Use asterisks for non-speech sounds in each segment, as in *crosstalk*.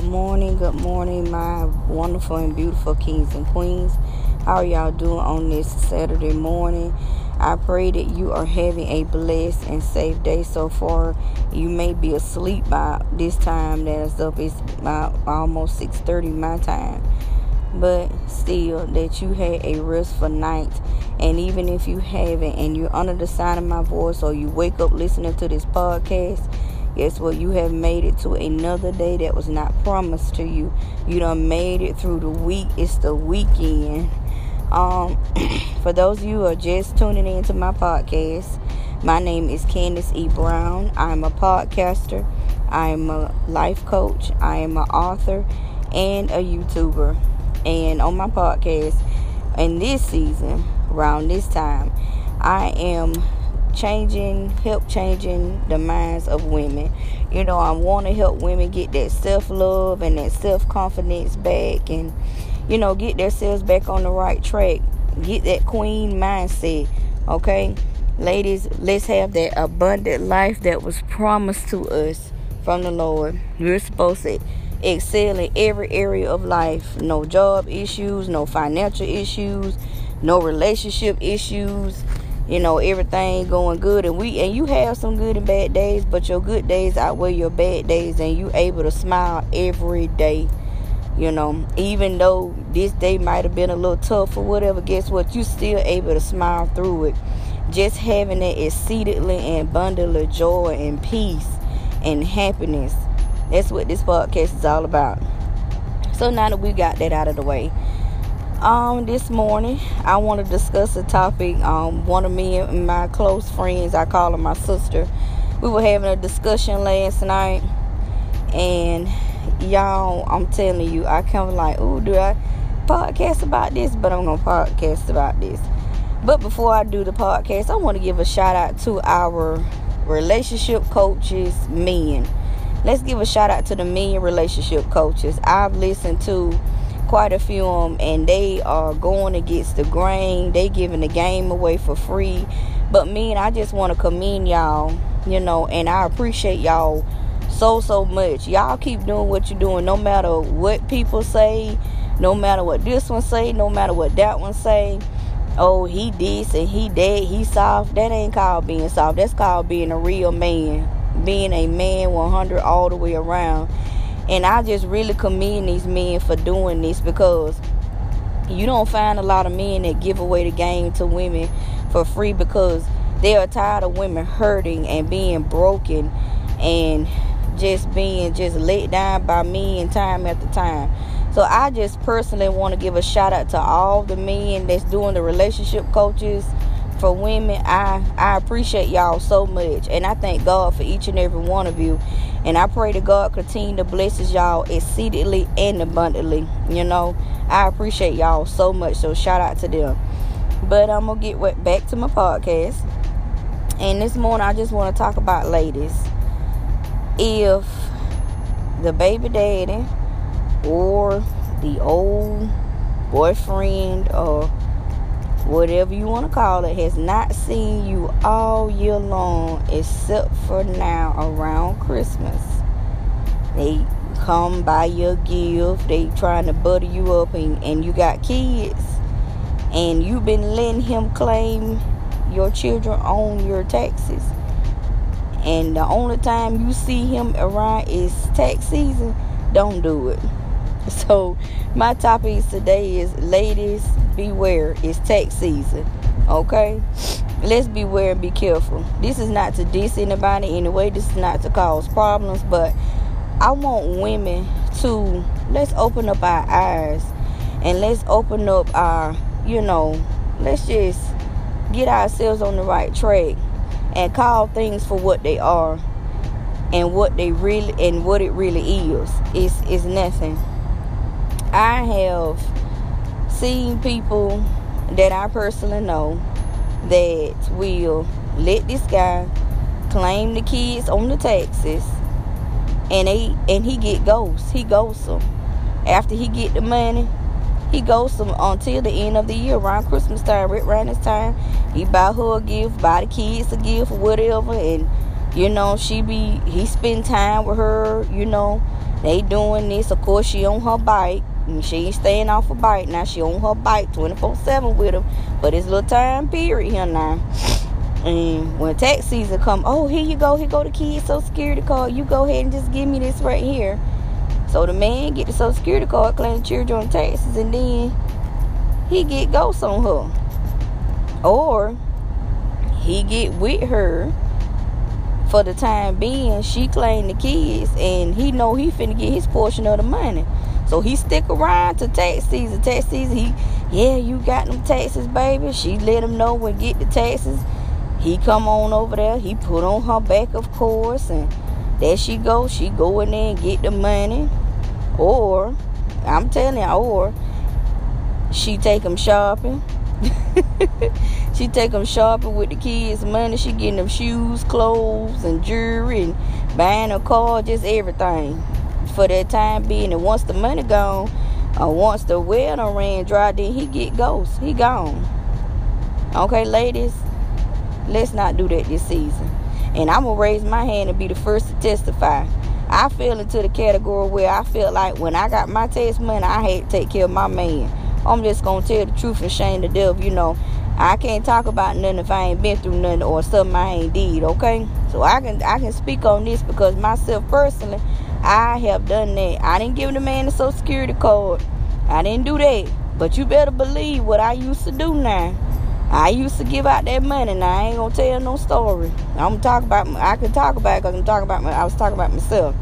Good morning, good morning, my wonderful and beautiful kings and queens. How are y'all doing on this Saturday morning? I pray that you are having a blessed and safe day so far. You may be asleep by this time that is up. It's about almost 6:30 my time, but still that you had a restful night. And even if you haven't, and you're under the sound of my voice, or you wake up listening to this podcast Guess what? You have made it to another day that was not promised to you. You done made it through the week. It's the weekend. Um, *clears throat* for those of you who are just tuning into my podcast, my name is Candis E. Brown. I'm a podcaster. I'm a life coach. I am an author and a YouTuber. And on my podcast, in this season, around this time, I am changing, help changing the minds of women. You know, I want to help women get that self love and that self confidence back and, you know, get themselves back on the right track. Get that queen mindset, okay? Ladies, let's have that abundant life that was promised to us from the Lord. We're supposed to excel in every area of life. No job issues, no financial issues, no relationship issues you know everything going good and we and you have some good and bad days but your good days outweigh your bad days and you able to smile every day you know. Even though this day might have been a little tough or whatever guess what? You still able to smile through it. Just having that exceedingly and bundle of joy and peace and happiness. That's what this podcast is all about. So now that we got that out of the way um, this morning I want to discuss a topic. Um, one of me and my close friends, I call her my sister, we were having a discussion last night, and y'all, I'm telling you, I of like, oh, do I podcast about this? But I'm gonna podcast about this. But before I do the podcast, I want to give a shout out to our relationship coaches, men. Let's give a shout out to the men relationship coaches. I've listened to quite a few of them and they are going against the grain. They giving the game away for free. But me and i just want to commend y'all you know and i appreciate y'all so so much. Y'all keep doing what you're doing no matter what people say no matter what this one say no matter what that one say. Oh he this and he that he soft. That ain't called being soft. That's called being a real man. Being a man 100 all the way around and I just really commend these men for doing this because you don't find a lot of men that give away the game to women for free because they are tired of women hurting and being broken and just being just let down by men time after time. So I just personally want to give a shout out to all the men that's doing the relationship coaches for women. I I appreciate y'all so much and I thank God for each and every one of you. And I pray to God continue to bless y'all exceedingly and abundantly. You know, I appreciate y'all so much. So shout out to them. But I'm gonna get back to my podcast. And this morning I just want to talk about ladies. If the baby daddy or the old boyfriend or whatever you want to call it, has not seen you all year long except for now around Christmas. They come buy your gift, they trying to butter you up, and, and you got kids, and you've been letting him claim your children on your taxes. And the only time you see him around is tax season, don't do it. *laughs* So, my topic today is ladies, beware. It's tax season. Okay? Let's beware and be careful. This is not to diss anybody anyway. This is not to cause problems, but I want women to let's open up our eyes and let's open up our, you know, let's just get ourselves on the right track and call things for what they are and what they really and what it really is. It's is nothing. I have seen people that I personally know that will let this guy claim the kids on the taxes and they and he get ghosts. He ghosts them. After he get the money, he ghosts them until the end of the year around Christmas time, right around this time. He buy her a gift, buy the kids a gift whatever and You know, she be he spend time with her, you know. They doing this. Of course she on her bike. She ain't staying off her bike. Now she on her bike 24-7 with him. But it's a little time period here now. And when tax season come, oh here you go, here go the kids social security card. You go ahead and just give me this right here. So the man get the social security card, claim the children taxes, and then he get ghosts on her. Or he get with her for the time being, she claim the kids, and he know he finna get his portion of the money. So he stick around to tax season. Tax season, he, yeah, you got them taxes, baby. She let him know when get the taxes. He come on over there. He put on her back, of course, and there she go. She go in there and get the money. Or, I'm telling you, or she take him shopping. *laughs* she take them shopping with the kids' money. She getting them shoes, clothes, and jewelry, and buying a car, just everything for that time being. And once the money gone, or once the well ran dry, then he get ghost. He gone. Okay, ladies, let's not do that this season. And I'm gonna raise my hand and be the first to testify. I fell into the category where I feel like when I got my tax money, I had to take care of my man. I'm just gonna tell the truth and shame the devil. You know, I can't talk about nothing if I ain't been through nothing or something I ain't did. Okay, so I can I can speak on this because myself personally, I have done that. I didn't give the man the social security card. I didn't do that. But you better believe what I used to do now. I used to give out that money. Now I ain't gonna tell no story. I'm talk about. I can talk about because I'm talking about. I was talking about myself.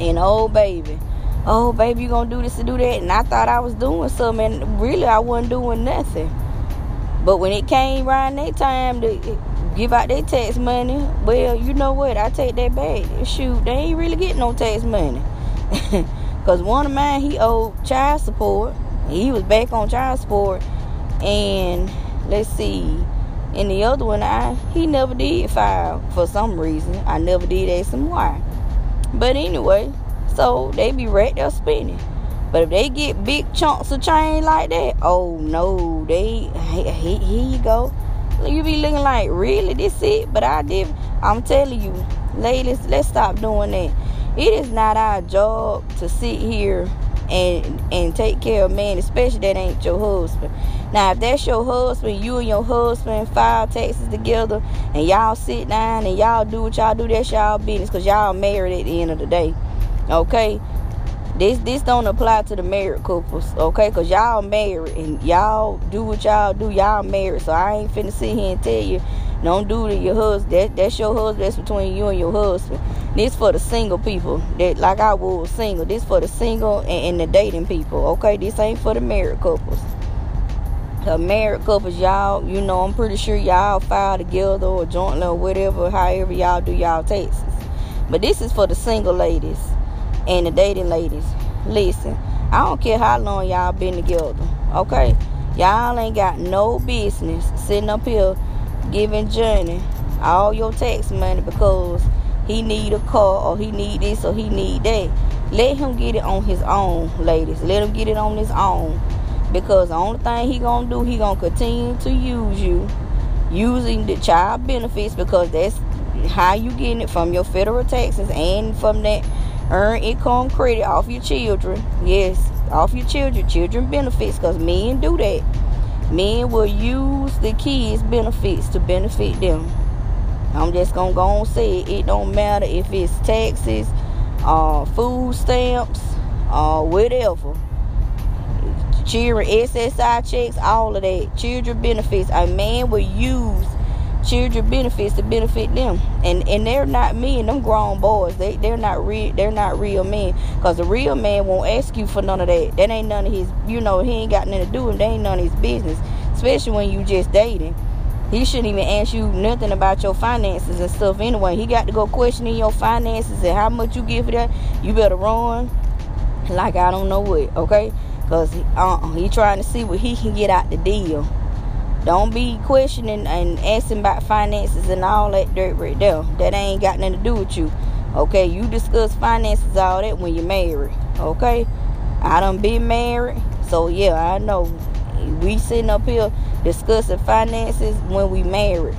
And oh baby, oh baby, you gonna do this and do that, and I thought I was doing something, and really I wasn't doing nothing. But when it came around that time to give out their tax money, well, you know what? I take that back. Shoot, they ain't really getting no tax money. *laughs* Cause one of mine, he owed child support. He was back on child support, and let's see. And the other one, I he never did file for some reason. I never did ask him why. But anyway, so they be right there spending. But if they get big chunks of change like that, oh no, they here you go. You be looking like really this it, but I did. I'm telling you, ladies, let's stop doing that. It is not our job to sit here and and take care of men, especially that ain't your husband. Now, if that's your husband, you and your husband file taxes together, and y'all sit down and y'all do what y'all do, that's y'all business, cause y'all married at the end of the day. Okay, this this don't apply to the married couples, okay? Cause y'all married and y'all do what y'all do. Y'all married, so I ain't finna sit here and tell you don't do to your husband. That that's your husband. That's between you and your husband. This for the single people that like I was single. This for the single and, and the dating people, okay? This ain't for the married couples. The married couples, y'all, you know, I'm pretty sure y'all file together or jointly or whatever, however y'all do y'all taxes. But this is for the single ladies and the dating ladies, listen, I don't care how long y'all been together, okay? Y'all ain't got no business sitting up here giving Johnny all your tax money because he need a car or he need this or he need that. Let him get it on his own, ladies. Let him get it on his own. Because the only thing he gonna do, he gonna continue to use you using the child benefits because that's how you getting it from your federal taxes and from that earn income credit off your children. Yes, off your children, children benefits, because men do that. Men will use the kids' benefits to benefit them. I'm just gonna go and say it. It don't matter if it's taxes, uh, food stamps, uh, whatever. Children SSI checks, all of that. Children benefits. A man will use children benefits to benefit them. And and they're not men them grown boys. They they're not real they're not real men. Because the real man won't ask you for none of that. That ain't none of his you know he ain't got nothing to do with that ain't none of his business. Especially when you just dating. He shouldn't even ask you nothing about your finances and stuff anyway. He got to go questioning your finances and how much you give for that. You better run. Like i don't know what okay? Because he, uh, he trying to see what he can get out the deal don't be questioning and asking about finances and all that dirt right there. That ain't got nothing to do with you. Okay, you discuss finances all that when you're married. Okay, I done been married, so yeah, I know. We sitting up here discussing finances when we married.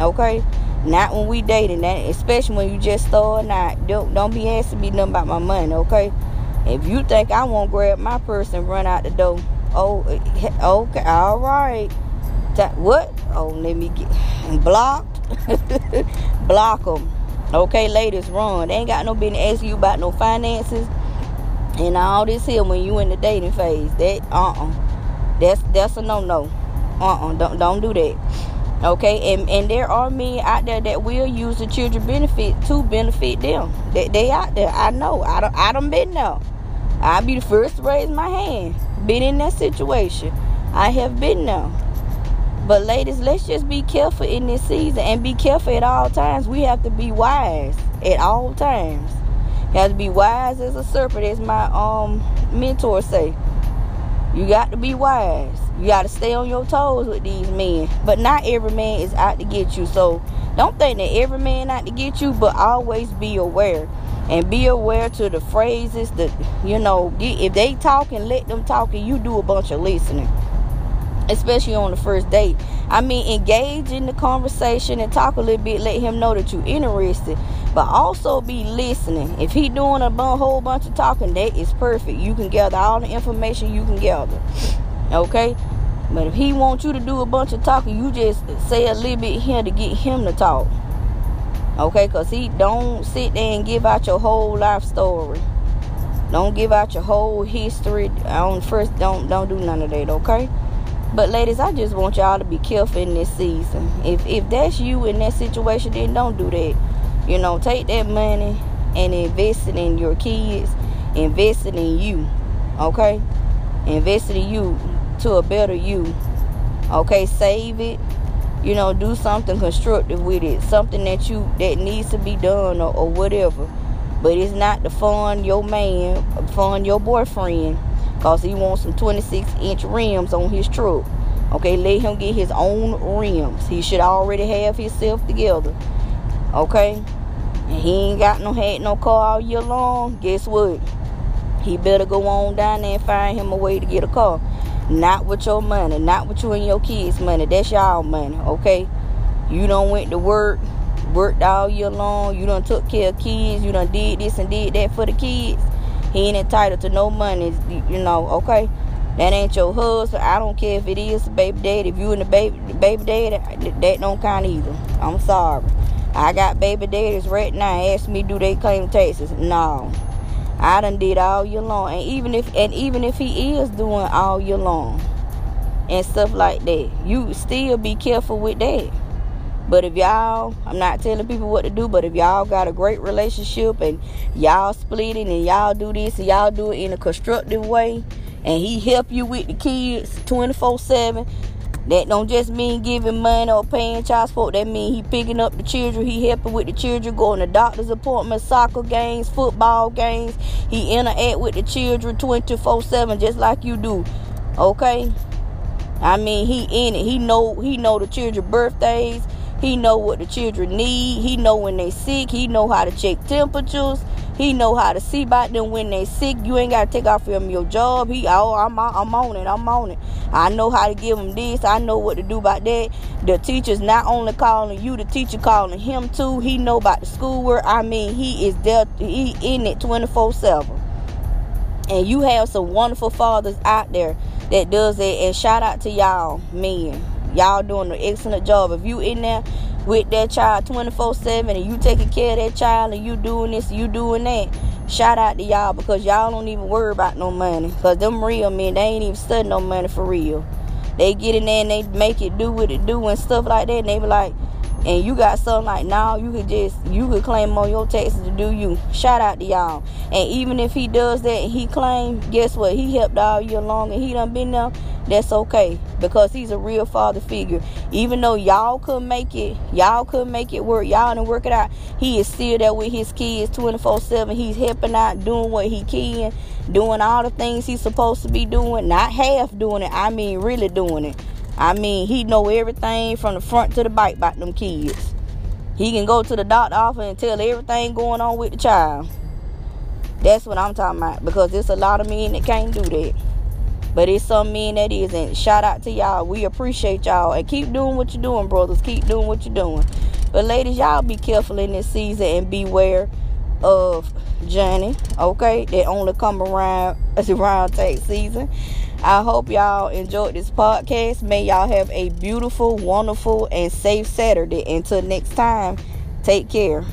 Okay, Not when we dating, that especially when you just starting out. Don't don't be asking me nothing about my money, okay? If you think I won't grab my purse and run out the door, oh, eh, okay, all right. What? Oh, let me get blocked. Block *laughs* them. Okay, ladies, run. They ain't got no business asking you about no finances and all this here when you in the dating phase. That uh uh-uh. uh. That's that's a no no. Uh uh. Don't don't do that. Okay, and and there are men out there that will use the children benefit to benefit them. That they, they out there. I know. I don't I don't been there. I'll be the first to raise my hand. Been in that situation. I have been there. But ladies, let's just be careful in this season and be careful at all times. We have to be wise at all times. You have to be wise as a serpent, as my um mentor say. You got to be wise. You got to stay on your toes with these men. But not every man is out to get you. So don't think that every man out to get you, but always be aware. And be aware to the phrases that, you know, if they talking, let them talk and you do a bunch of listening especially on the first date. I mean, engage in the conversation and talk a little bit. Let him know that you're interested, but also be listening. If he doing a whole bunch of talking, that is perfect. You can gather all the information you can gather. Okay. But if he wants you to do a bunch of talking, you just say a little bit here to get him to talk. Okay, cause he don't sit there and give out your whole life story. Don't give out your whole history. On first, don't don't do none of that. Okay. But ladies, I just want y'all to be careful in this season. If if that's you in that situation, then don't do that. You know, take that money and invest it in your kids, invest it in you. Okay? Invest it in you to a better you. Okay, save it. You know, do something constructive with it. Something that you that needs to be done or, or whatever. But it's not to fund your man, fund your boyfriend because he wants some 26 inch rims on his truck. Okay, let him get his own rims. He should already have himself together. Okay? And he ain't got no had no car all year long. Guess what? He better go on down there and find him a way to get a car. Not with your money, not with you and your kids' money. That's y'all money, okay? You don't went to work, worked all year long. You done took care of kids. You done did this and did that for the kids. He ain't entitled to no money, you know, okay? That ain't your husband. I don't care if it is baby daddy. If you and the baby the baby daddy, that don't count either. I'm sorry. I got baby daddies right now ask me do they claim taxes. No. I done did all year long. And even if and even if he is doing all year long and stuff like that, you still be careful with that. But if y'all, I'm not telling people what to do, but if y'all got a great relationship and y'all splitting and y'all do this and y'all do it in a constructive way, and he help you with the kids 24-7, that don't just mean giving money or paying child support. That mean he picking up the children, he helping with the children, going to doctor's appointments, soccer games, football games. He interact with the children 24-7 just like you do. Okay? I mean, he in it. He know he know the children birthdays. He know what the children need. He know when they sick. He know how to check temperatures. He know how to see about them when they sick. You ain't got to take off from your job. He, oh, I'm, I'm on it. I'm on it. I know how to give them this. I know what to do about that. The teacher's not only calling you, the teacher calling him too. He know about the schoolwork. I mean, he is there. He in it 24/7. And you have some wonderful fathers out there that does it. And shout out to y'all, men. Y'all doing an excellent job. If you in there with that child 24-7 and you taking care of that child and you doing this, you doing that, shout out to y'all because y'all don't even worry about no money. Because them real men, they ain't even studying no money for real. They get in there and they make it do what it do and stuff like that. And they be like, and you got something like now you could just you could claim on your taxes to do you shout out to y'all and even if he does that and he claim guess what he helped all year long and he done been there that's okay because he's a real father figure. Even though y'all couldn't make it, y'all couldn't make it work, y'all didn't work it out. He is still there with his kids 24 7. He's helping out, doing what he can, doing all the things he's supposed to be doing, not half doing it, I mean, really doing it. I mean, he know everything from the front to the back about them kids. He can go to the doctor office and tell everything going on with the child. That's what I'm talking about because there's a lot of men that can't do that. But it's some men that isn't. shout out to y'all. We appreciate y'all. And keep doing what you're doing, brothers. Keep doing what you're doing. But ladies, y'all be careful in this season and beware of Johnny, okay? They only come around *laughs* around tax season. I hope y'all enjoyed this podcast. May y'all have a beautiful, wonderful, and safe Saturday. Until next time, take care.